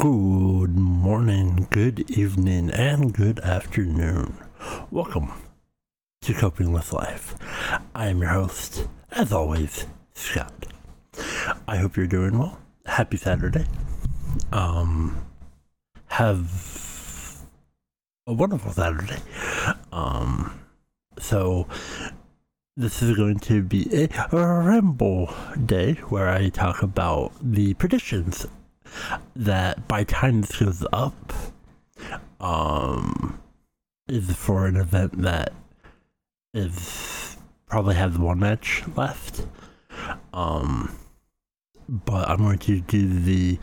Good morning, good evening, and good afternoon. Welcome to Coping with Life. I am your host, as always, Scott. I hope you're doing well. Happy Saturday. Um, have a wonderful Saturday. Um, so this is going to be a ramble day where I talk about the predictions that by time this goes up, um, is for an event that is probably has one match left. Um, but I'm going to do the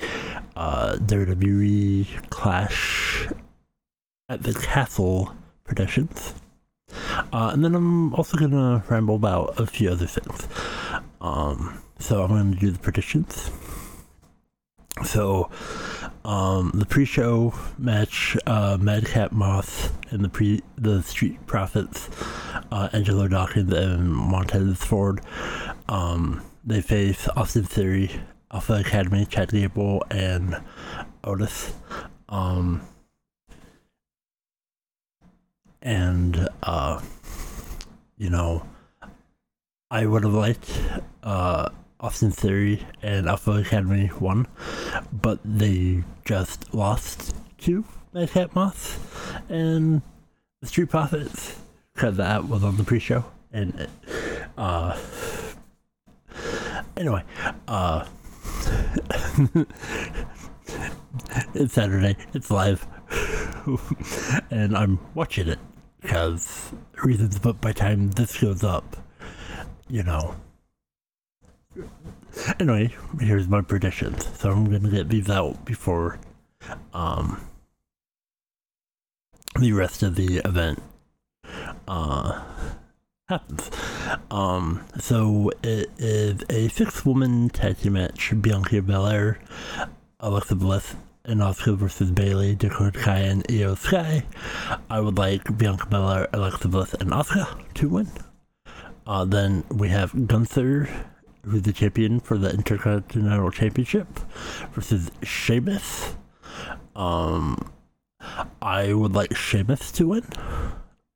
uh, WWE Clash at the Castle predictions. Uh, and then I'm also going to ramble about a few other things. Um, so I'm going to do the predictions. So, um, the pre-show match, uh, Madcap Moss and the pre the Street Profits, uh, Angelo Dawkins and Montez Ford, um, they face Austin Theory, Alpha Academy, Chad Gable, and Otis. Um, and uh, you know, I would have liked uh Austin Theory and Alpha Academy won, but they just lost to Madcap Moss and the Street Profits because that was on the pre-show. And uh anyway uh it's Saturday it's live and I'm watching it because reasons but by time this goes up you know Anyway, here's my predictions. So I'm gonna get these out before um the rest of the event uh happens. Um so it is a six woman tag team match, Bianca Belair, Alexa Bliss, and Asuka versus Bayley, Dakota Kai, and Iyo Sky. I would like Bianca Belair, Alexa Bliss, and Asuka to win. Uh, then we have Gunther who's the champion for the Intercontinental Championship versus Sheamus. Um, I would like Sheamus to win.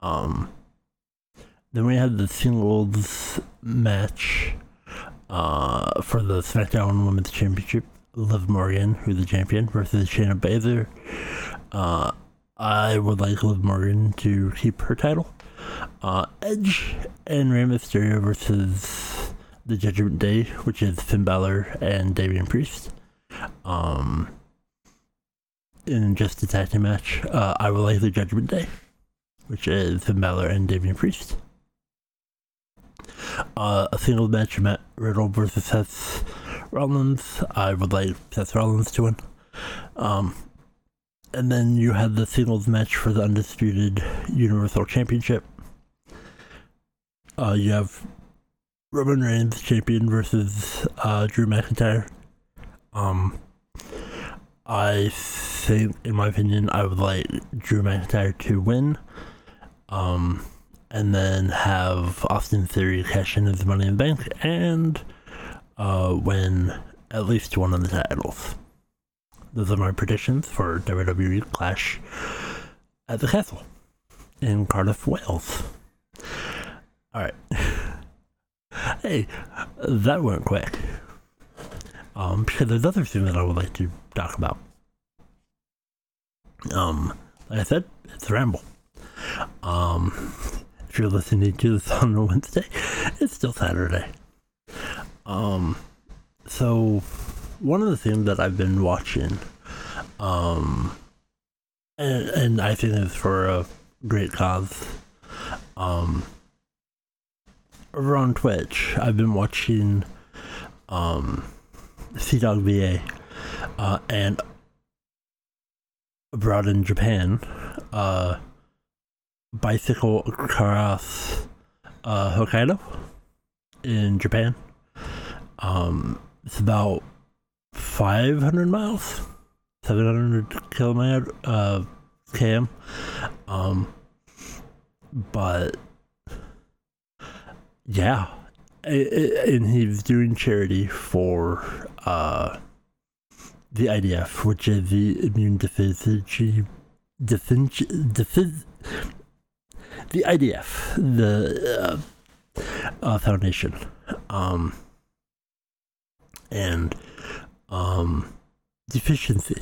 Um, then we have the singles match uh, for the SmackDown Women's Championship. Liv Morgan, who's the champion, versus Shayna Baszler. Uh, I would like Liv Morgan to keep her title. Uh, Edge and Rey Mysterio versus the Judgment Day, which is Finn Balor and Damian Priest. Um, in just a tag team match, uh, I will like the Judgment Day, which is Finn Balor and Damian Priest. Uh, a single match, Matt Riddle versus Seth Rollins. I would like Seth Rollins to win. Um, and then you had the singles match for the Undisputed Universal Championship. Uh, you have Roman Reigns champion versus uh, Drew McIntyre. Um, I think, in my opinion, I would like Drew McIntyre to win. Um, and then have Austin Theory cash in his Money in the Bank and uh, win at least one of the titles. Those are my predictions for WWE Clash at the Castle in Cardiff, Wales. All right. hey, that went quick. Um, because there's other thing that I would like to talk about. Um, like I said, it's ramble. Um, if you're listening to this on a Wednesday, it's still Saturday. Um, so one of the things that I've been watching, um, and, and I think it's for a great cause, um, over on Twitch, I've been watching um CDawgVA uh, and abroad in Japan, uh, bicycle across uh, Hokkaido in Japan. Um, it's about 500 miles, 700 kilometer uh, km. Um, but yeah, and he was doing charity for uh, the IDF, which is the Immune Deficiency Deficiency Defic, the IDF, the uh, uh, foundation, um, and um, deficiency.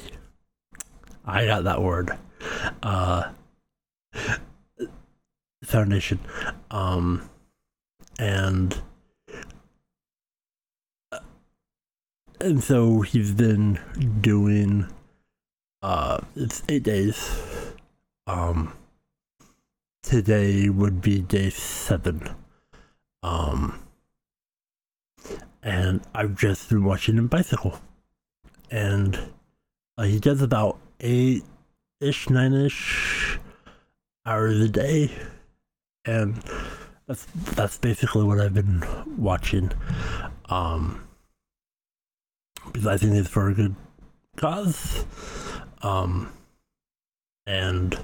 I got that word. Uh, foundation, um, and and so he's been doing uh it's eight days. Um today would be day seven. Um and i've just been watching him bicycle. And uh, he does about eight ish nine ish hours a day. And that's that's basically what i've been watching um because I think it's for a good cause. Um, and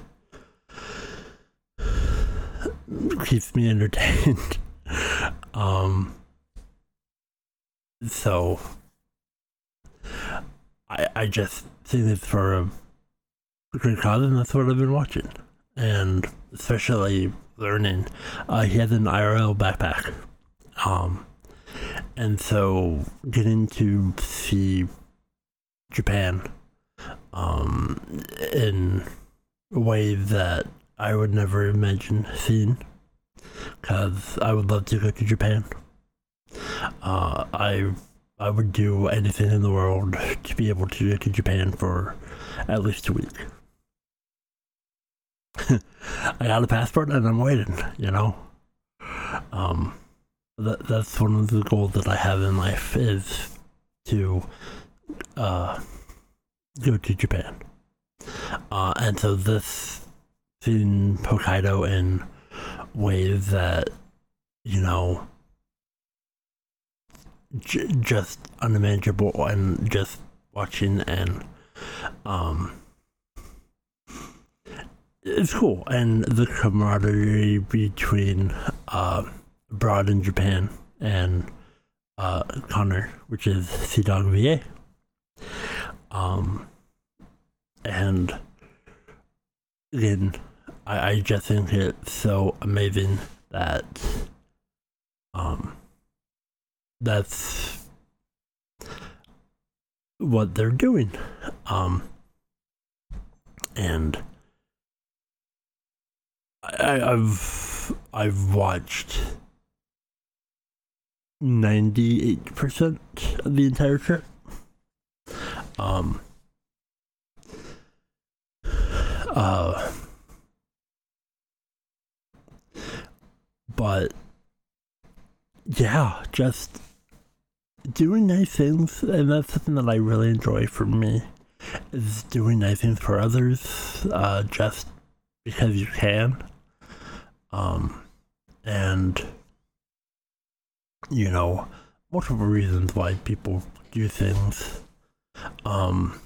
keeps me entertained. um, so I I just think it's for a good cause, and that's what I've been watching, and especially learning. Uh, he has an IRL backpack. Um, and so getting to see Japan um, in a way that I would never imagine seeing, because I would love to go to Japan. Uh, I I would do anything in the world to be able to go to Japan for at least a week. I got a passport and I'm waiting, you know. Um, that that's one of the goals that I have in life is to uh, go to Japan. Uh, and so this seeing Hokkaido in ways that you know j- just unimaginable and just watching and um it's cool and the camaraderie between uh in Japan and uh, Connor, which is CDawgVA. Um, and again, I, I just think it's so amazing that um, that's what they're doing. Um, and I, I've I've watched 98% of the entire trip. Um, uh, but yeah, just doing nice things, and that's something that I really enjoy for me is doing nice things for others, uh, just because you can. Um, and you know, multiple reasons why people do things. Um,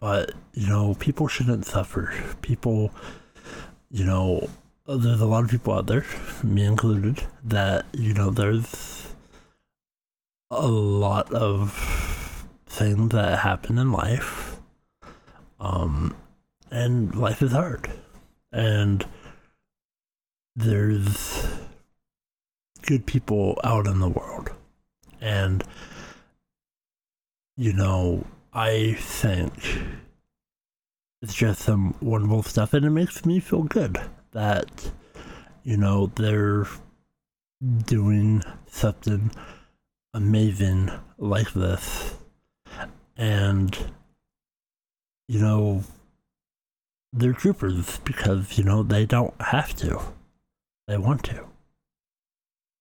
but, you know, people shouldn't suffer. People, you know, there's a lot of people out there, me included, that, you know, there's a lot of things that happen in life. Um, and life is hard. And there's good people out in the world. And, you know, I think it's just some wonderful stuff and it makes me feel good that, you know, they're doing something amazing like this. And, you know, they're troopers because, you know, they don't have to. They want to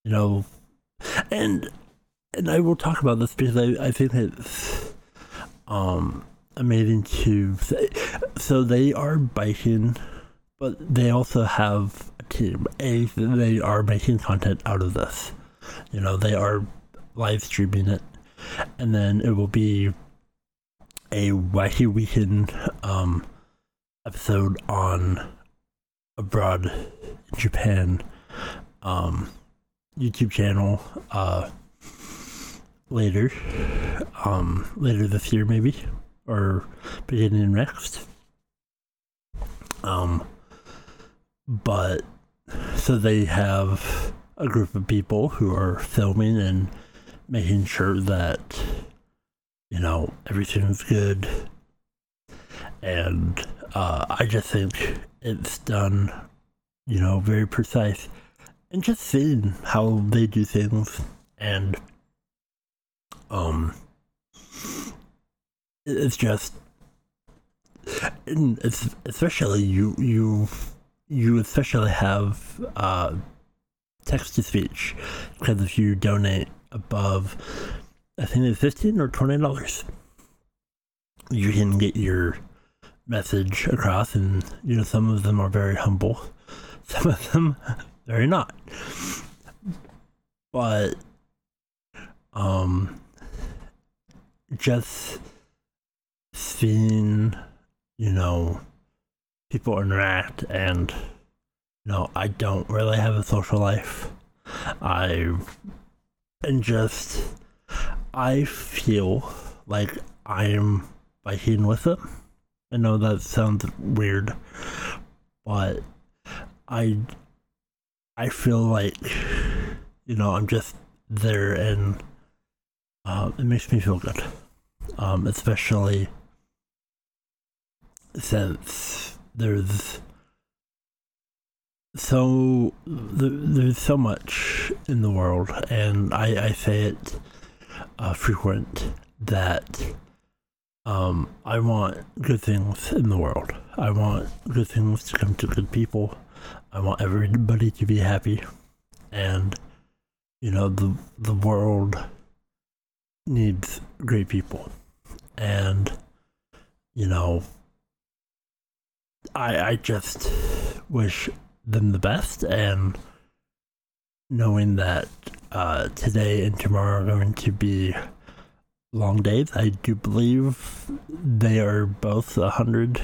you know, and and I will talk about this because I, I think it's um amazing to say. So they are biking, but they also have a team. A they are making content out of this. You know, they are live streaming it, and then it will be a wacky weekend um episode on abroad in Japan. Um, YouTube channel uh, later, um, later this year maybe, or beginning next. Um, but so they have a group of people who are filming and making sure that you know everything's good and uh, i just think it's done you know very precise. And just seeing how they do things and um it's just and it's especially you you you especially have uh text to speech. Because if you donate above i think it's 15 or 20 dollars you can get your message across and you know some of them are very humble some of them very not. But um just seeing you know people interact and you know i don't really have a social life. I and just i feel like i'm fighting with it i know that sounds weird but i i feel like you know i'm just there and uh, it makes me feel good. Um, especially since there's so there's so much in the world, and I, I say it uh, frequent that um, I want good things in the world. I want good things to come to good people. I want everybody to be happy, and you know the the world needs great people, and you know I I just wish them the best and knowing that uh, today and tomorrow are going to be long days. I do believe they are both a hundred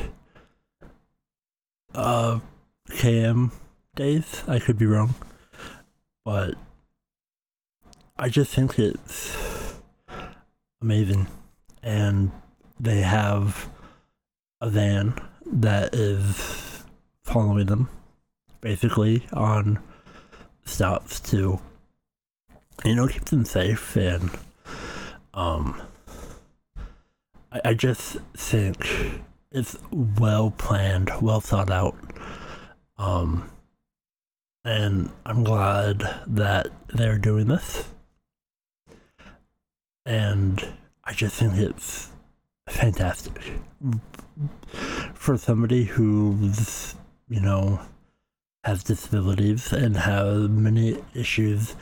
uh, km days. I could be wrong, but I just think it's amazing, and they have a van that is following them basically on stops to you know keep them safe and um I, I just think it's well planned well thought out. Um and i'm glad that they're doing this. And i just think it's fantastic. For somebody who's you know has disabilities and have many issues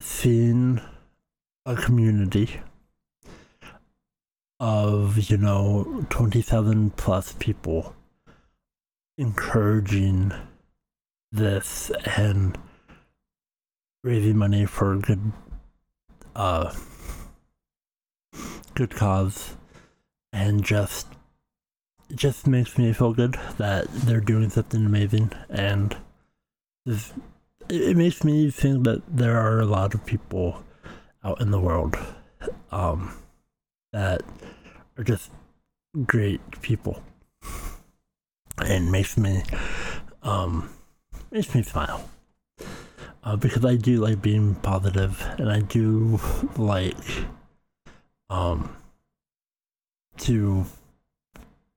seeing a community of you know 27 plus people encouraging this and raising money for good uh good cause. And just it just makes me feel good that they're doing something amazing. And it makes me think that there are a lot of people out in the world um, that are just great people and makes me um, makes me smile uh, because I do like being positive and I do like um, to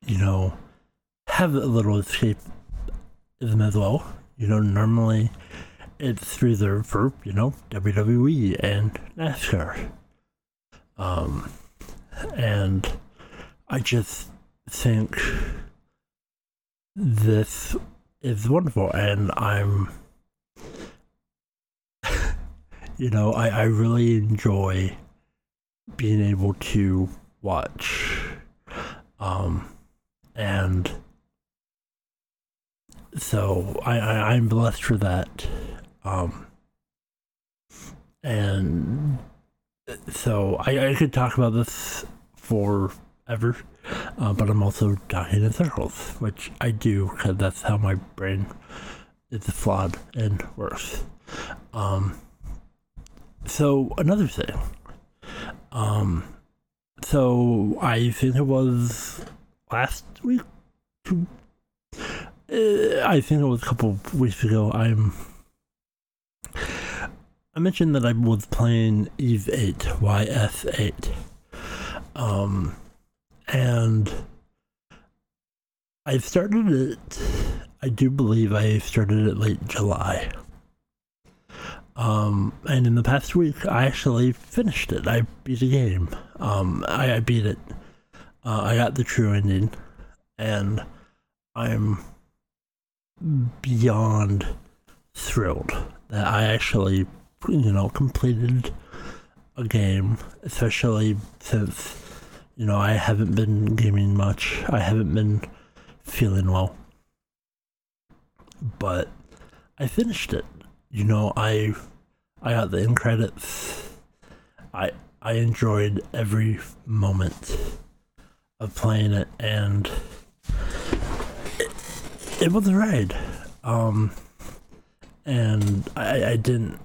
you know, have a little escapism as well. You know, normally it's reserved for, you know, WWE and NASCAR. Um, and I just think this is wonderful, and I'm, you know, I, I really enjoy being able to watch um, and so I, I am blessed for that. Um, and so I, I could talk about this forever, uh, but I'm also talking in circles, which I do because that's how my brain is flawed and works. Um, so another thing, um, so I think it was last week. Two, uh, I think it was a couple weeks ago. I'm. I mentioned that I was playing Eve Eight YS Eight, um, and I started it. I do believe I started it late July. Um, and in the past week, I actually finished it. I beat the game. Um, I, I beat it. Uh, I got the true ending, and I'm beyond thrilled that I actually, you know, completed a game, especially since, you know, I haven't been gaming much. I haven't been feeling well. But I finished it. You know, I I got the end credits. I I enjoyed every moment of playing it and it, it was a ride. Um and I, I didn't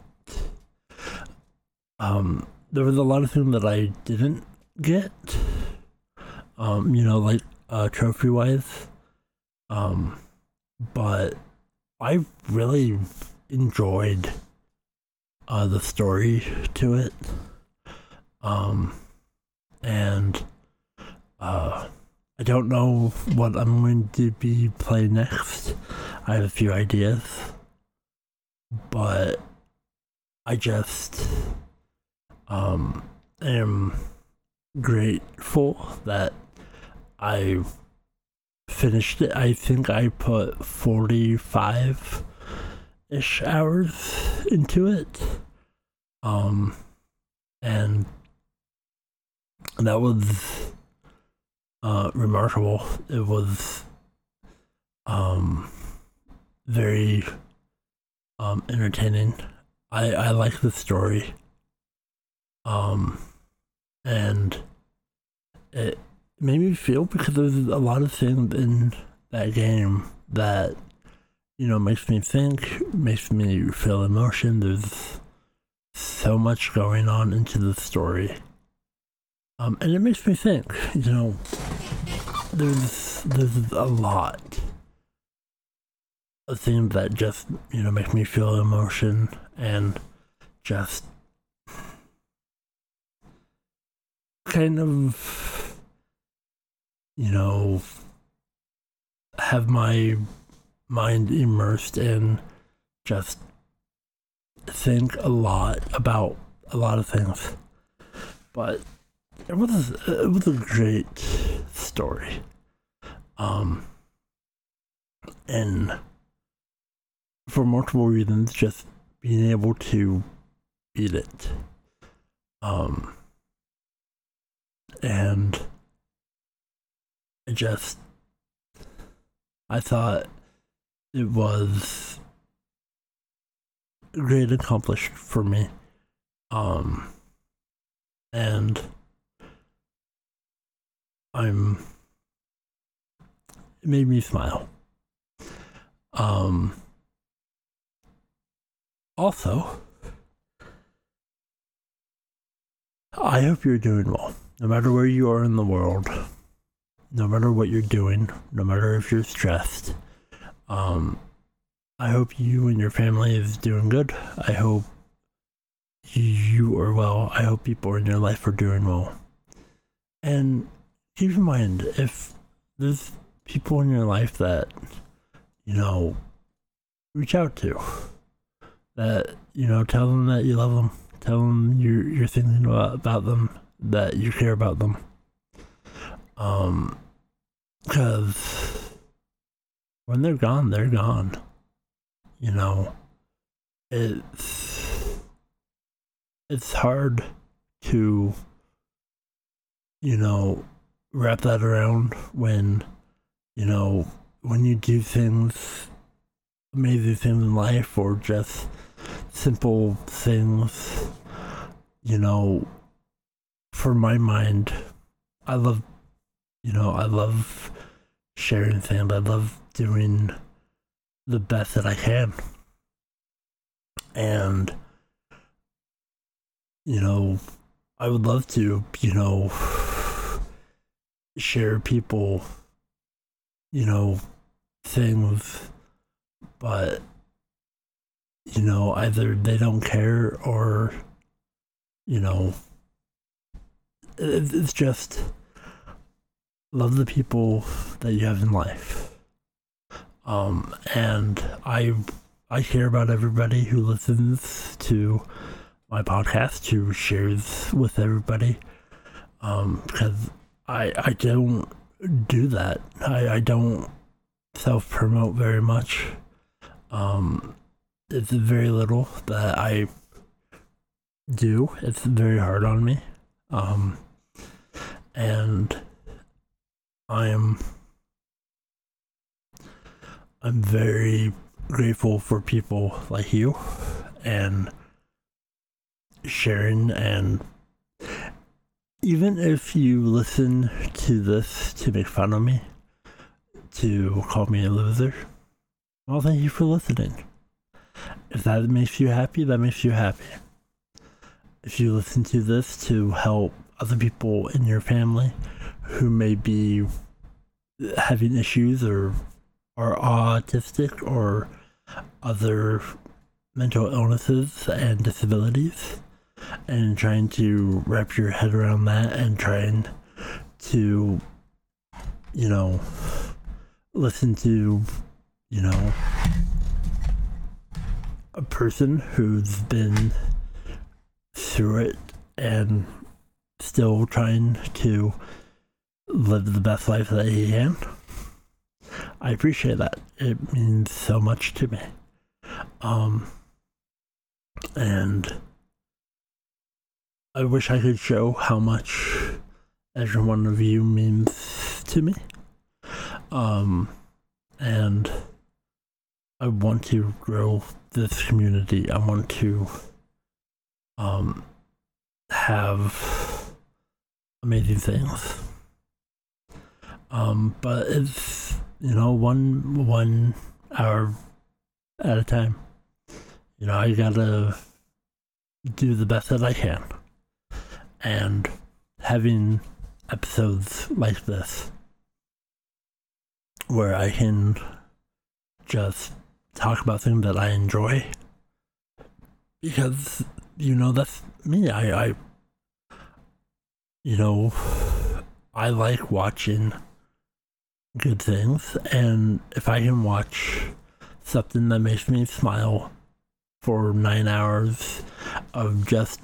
um there was a lot of things that I didn't get. Um, you know, like uh trophy wise. Um but I really enjoyed uh, the story to it. Um, and uh, I don't know what I'm going to be playing next. I have a few ideas, but I just um, am grateful that I finished it. I think I put 45 ish hours into it. Um, and that was uh, remarkable. It was um, very um, entertaining. I, I like the story. Um, and it made me feel because there's a lot of things in that game that you know makes me think, makes me feel emotion. There's so much going on into the story, um, and it makes me think. You know, there's there's a lot of things that just you know make me feel emotion and just kind of you know have my mind immersed in just think a lot about a lot of things. But it was it was a great story. Um and for multiple reasons just being able to beat it. Um and I just I thought it was great accomplished for me. Um, and I'm, it made me smile. Um, also, I hope you're doing well, no matter where you are in the world, no matter what you're doing, no matter if you're stressed um, I hope you and your family is doing good. I hope you are well. I hope people in your life are doing well. And keep in mind, if there's people in your life that, you know, reach out to, that, you know, tell them that you love them, tell them you're, you're thinking about, about them, that you care about them. Um, because when they're gone, they're gone. You know, it's it's hard to you know wrap that around when you know when you do things amazing things in life or just simple things you know for my mind i love you know i love sharing things i love doing the best that I can. And, you know, I would love to, you know, share people, you know, things, but, you know, either they don't care or, you know, it's just love the people that you have in life. Um, and I I care about everybody who listens to my podcast, who shares with everybody, um, because I I don't do that. I, I don't self promote very much. Um, it's very little that I do. It's very hard on me. Um, and I am I'm very grateful for people like you and Sharon and even if you listen to this to make fun of me, to call me a loser, well, thank you for listening. If that makes you happy, that makes you happy. If you listen to this to help other people in your family who may be having issues or are autistic or other mental illnesses and disabilities and trying to wrap your head around that and trying to you know listen to you know a person who's been through it and still trying to live the best life that he can. I appreciate that. It means so much to me. Um, and I wish I could show how much every one of you means to me. Um, and I want to grow this community. I want to um, have amazing things. Um, but it's you know one one hour at a time. You know, I gotta do the best that I can, and having episodes like this where I can just talk about things that I enjoy because you know that's me. I, I you know I like watching good things. And if I can watch something that makes me smile for nine hours of just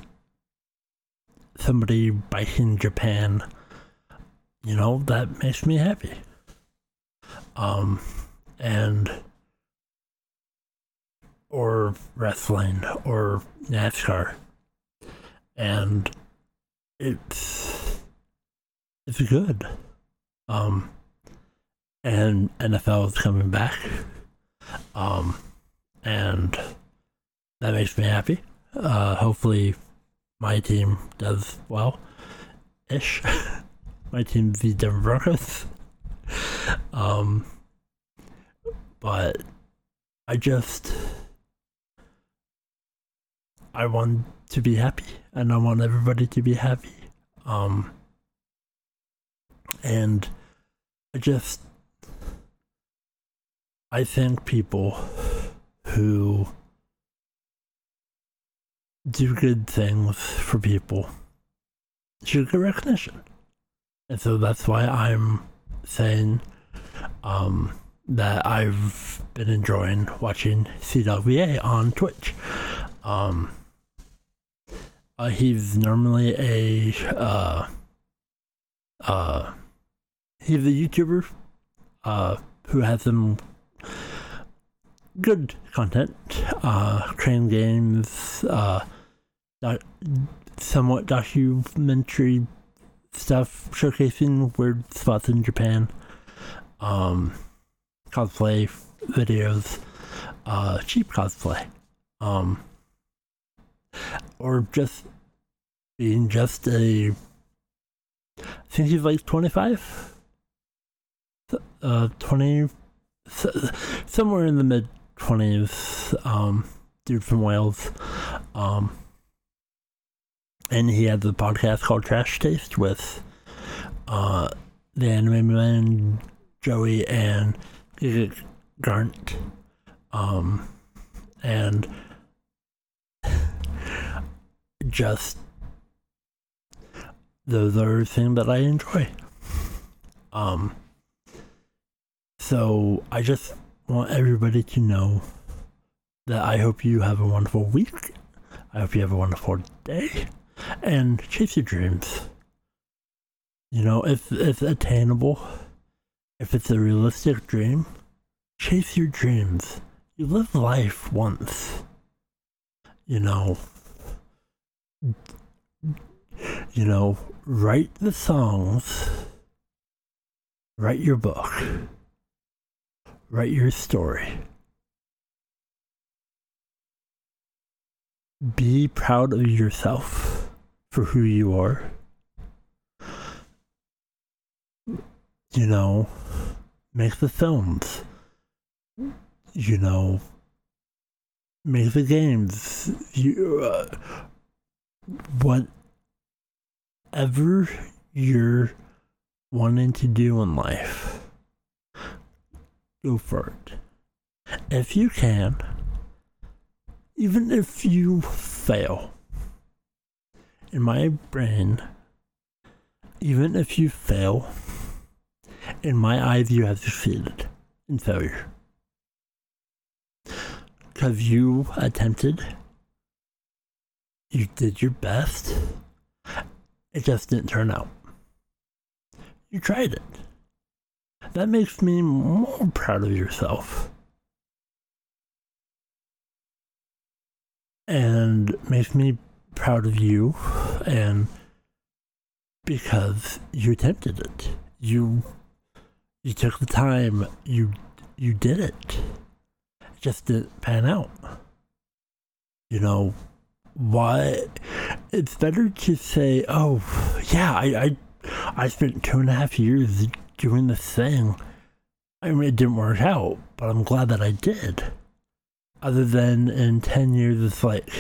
somebody biking Japan, you know, that makes me happy. Um, and or wrestling or NASCAR. And it's it's good. Um and NFL is coming back. Um, and that makes me happy. Uh, hopefully, my team does well ish. my team, the Denver Broncos. Um, but I just I want to be happy, and I want everybody to be happy. Um, and I just I think people who do good things for people should get recognition. And so that's why I'm saying um, that I've been enjoying watching CWA on Twitch. Um, uh, he's normally a uh, uh, he's a YouTuber uh, who has some good content. Uh, train games, uh, doc- somewhat documentary stuff showcasing weird spots in Japan. Um, cosplay videos, uh, cheap cosplay. Um, or just being just a. I think he's like 25? Uh, 20 somewhere in the mid 20s, um, dude from Wales. Um, and he had the podcast called Trash Taste with uh, the anime man Joey and Garnt. Um, and just those are things that I enjoy. Um, so I just want everybody to know that I hope you have a wonderful week. I hope you have a wonderful day and chase your dreams. You know, if it's attainable, if it's a realistic dream, chase your dreams. You live life once. You know, you know, write the songs, write your book, write your story. Be proud of yourself for who you are. You know, make the films. You know, make the games. You, uh, whatever you're wanting to do in life, go for it. If you can, even if you fail, in my brain, even if you fail, in my eyes, you have succeeded in failure. Because you attempted, you did your best, it just didn't turn out. You tried it. That makes me more proud of yourself. And makes me proud of you and because you attempted it. You you took the time, you you did it. It just didn't pan out. You know, why it's better to say, Oh, yeah, I I, I spent two and a half years doing this thing. I mean it didn't work out, but I'm glad that I did. Other than in ten years it's like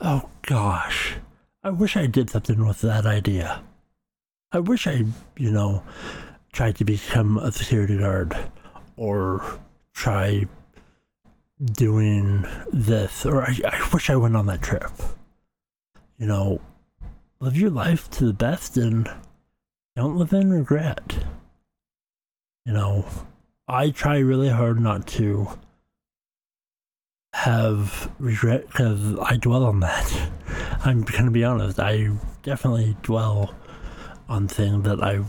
Oh gosh, I wish I did something with that idea. I wish I, you know, tried to become a security guard or try doing this, or I, I wish I went on that trip. You know, live your life to the best and don't live in regret. You know, I try really hard not to have regret because I dwell on that. I'm gonna be honest. I definitely dwell on things that I,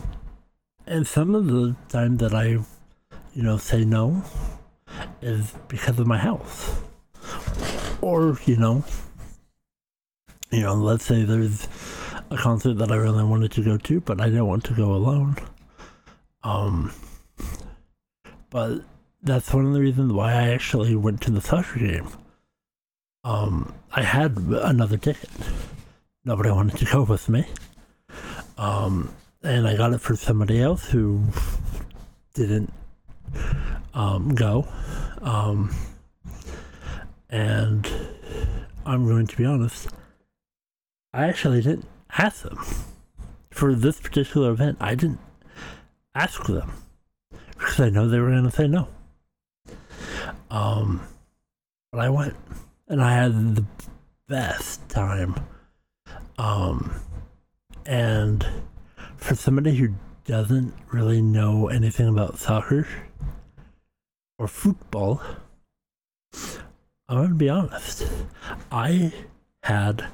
and some of the time that I, you know, say no, is because of my health, or you know, you know, let's say there's a concert that I really wanted to go to, but I didn't want to go alone. Um, but that's one of the reasons why I actually went to the soccer game. Um, I had another ticket. Nobody wanted to go with me. Um, and I got it for somebody else who didn't um, go. Um, and I'm going to be honest, I actually didn't ask them for this particular event. I didn't ask them because I know they were going to say no. Um, but I went and I had the best time. Um, and for somebody who doesn't really know anything about soccer or football, I'm going to be honest. I had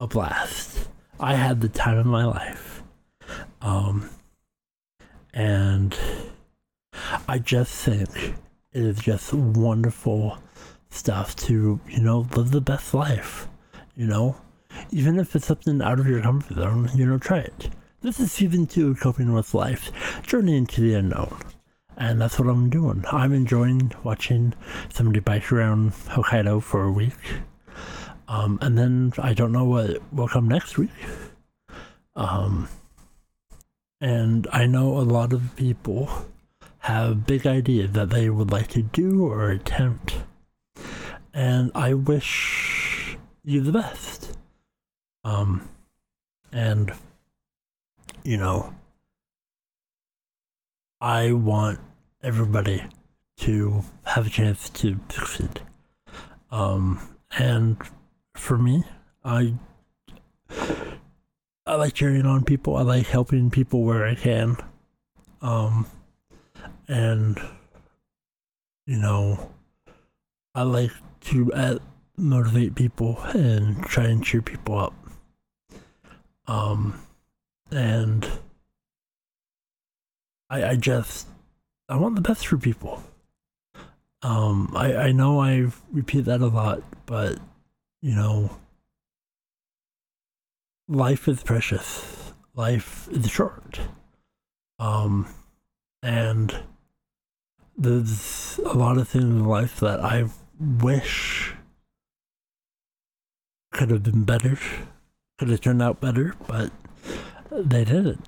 a blast. I had the time of my life. Um, and I just think it is just wonderful stuff to, you know, live the best life. You know, even if it's something out of your comfort zone, you know, try it. This is season two of Coping with Life, Journey into the Unknown. And that's what I'm doing. I'm enjoying watching somebody bike around Hokkaido for a week. Um, and then I don't know what will come next week. Um, and I know a lot of people have big ideas that they would like to do or attempt. And I wish you the best. Um, and, you know, I want everybody to have a chance to succeed. Um, and for me, I I like cheering on people. I like helping people where I can. Um, and you know, I like to uh, motivate people and try and cheer people up. Um, and I, I just, I want the best for people. Um, I, I know I repeat that a lot, but you know, life is precious. Life is short. Um, and there's a lot of things in life that I wish could have been better, could have turned out better, but they didn't.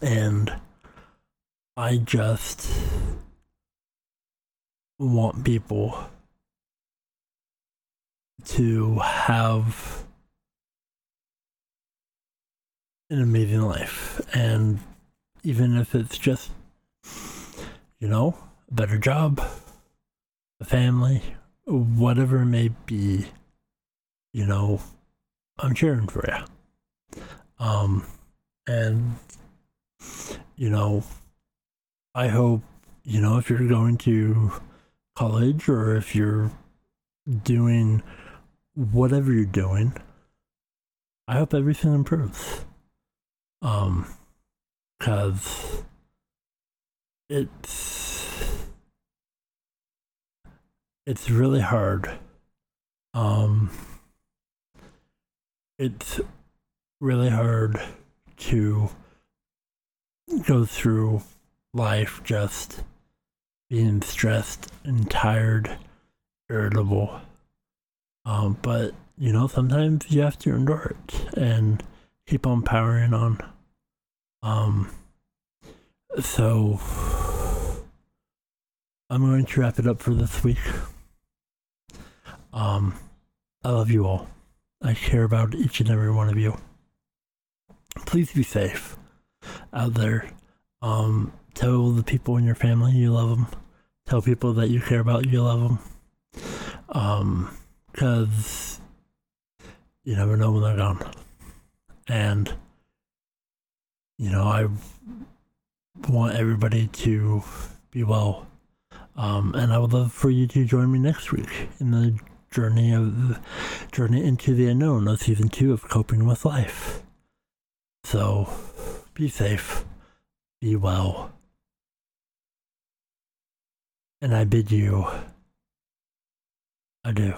And I just want people to have an amazing life. And even if it's just, you know, a better job, a family, whatever it may be, you know, I'm cheering for you. Um, and, you know, I hope, you know, if you're going to college or if you're doing whatever you're doing, I hope everything improves. Um, cause it's it's really hard. Um, it's really hard to go through life just being stressed and tired, irritable. Um, but you know, sometimes you have to endure it and keep on powering on. Um, so I'm going to wrap it up for this week. Um, I love you all. I care about each and every one of you. Please be safe out there. Um, tell the people in your family you love them. Tell people that you care about you love them. Um, cause you never know when they're gone. And you know, I want everybody to be well. Um, and I would love for you to join me next week in the journey of journey into the unknown of season two of coping with life. So, be safe, be well, and I bid you adieu.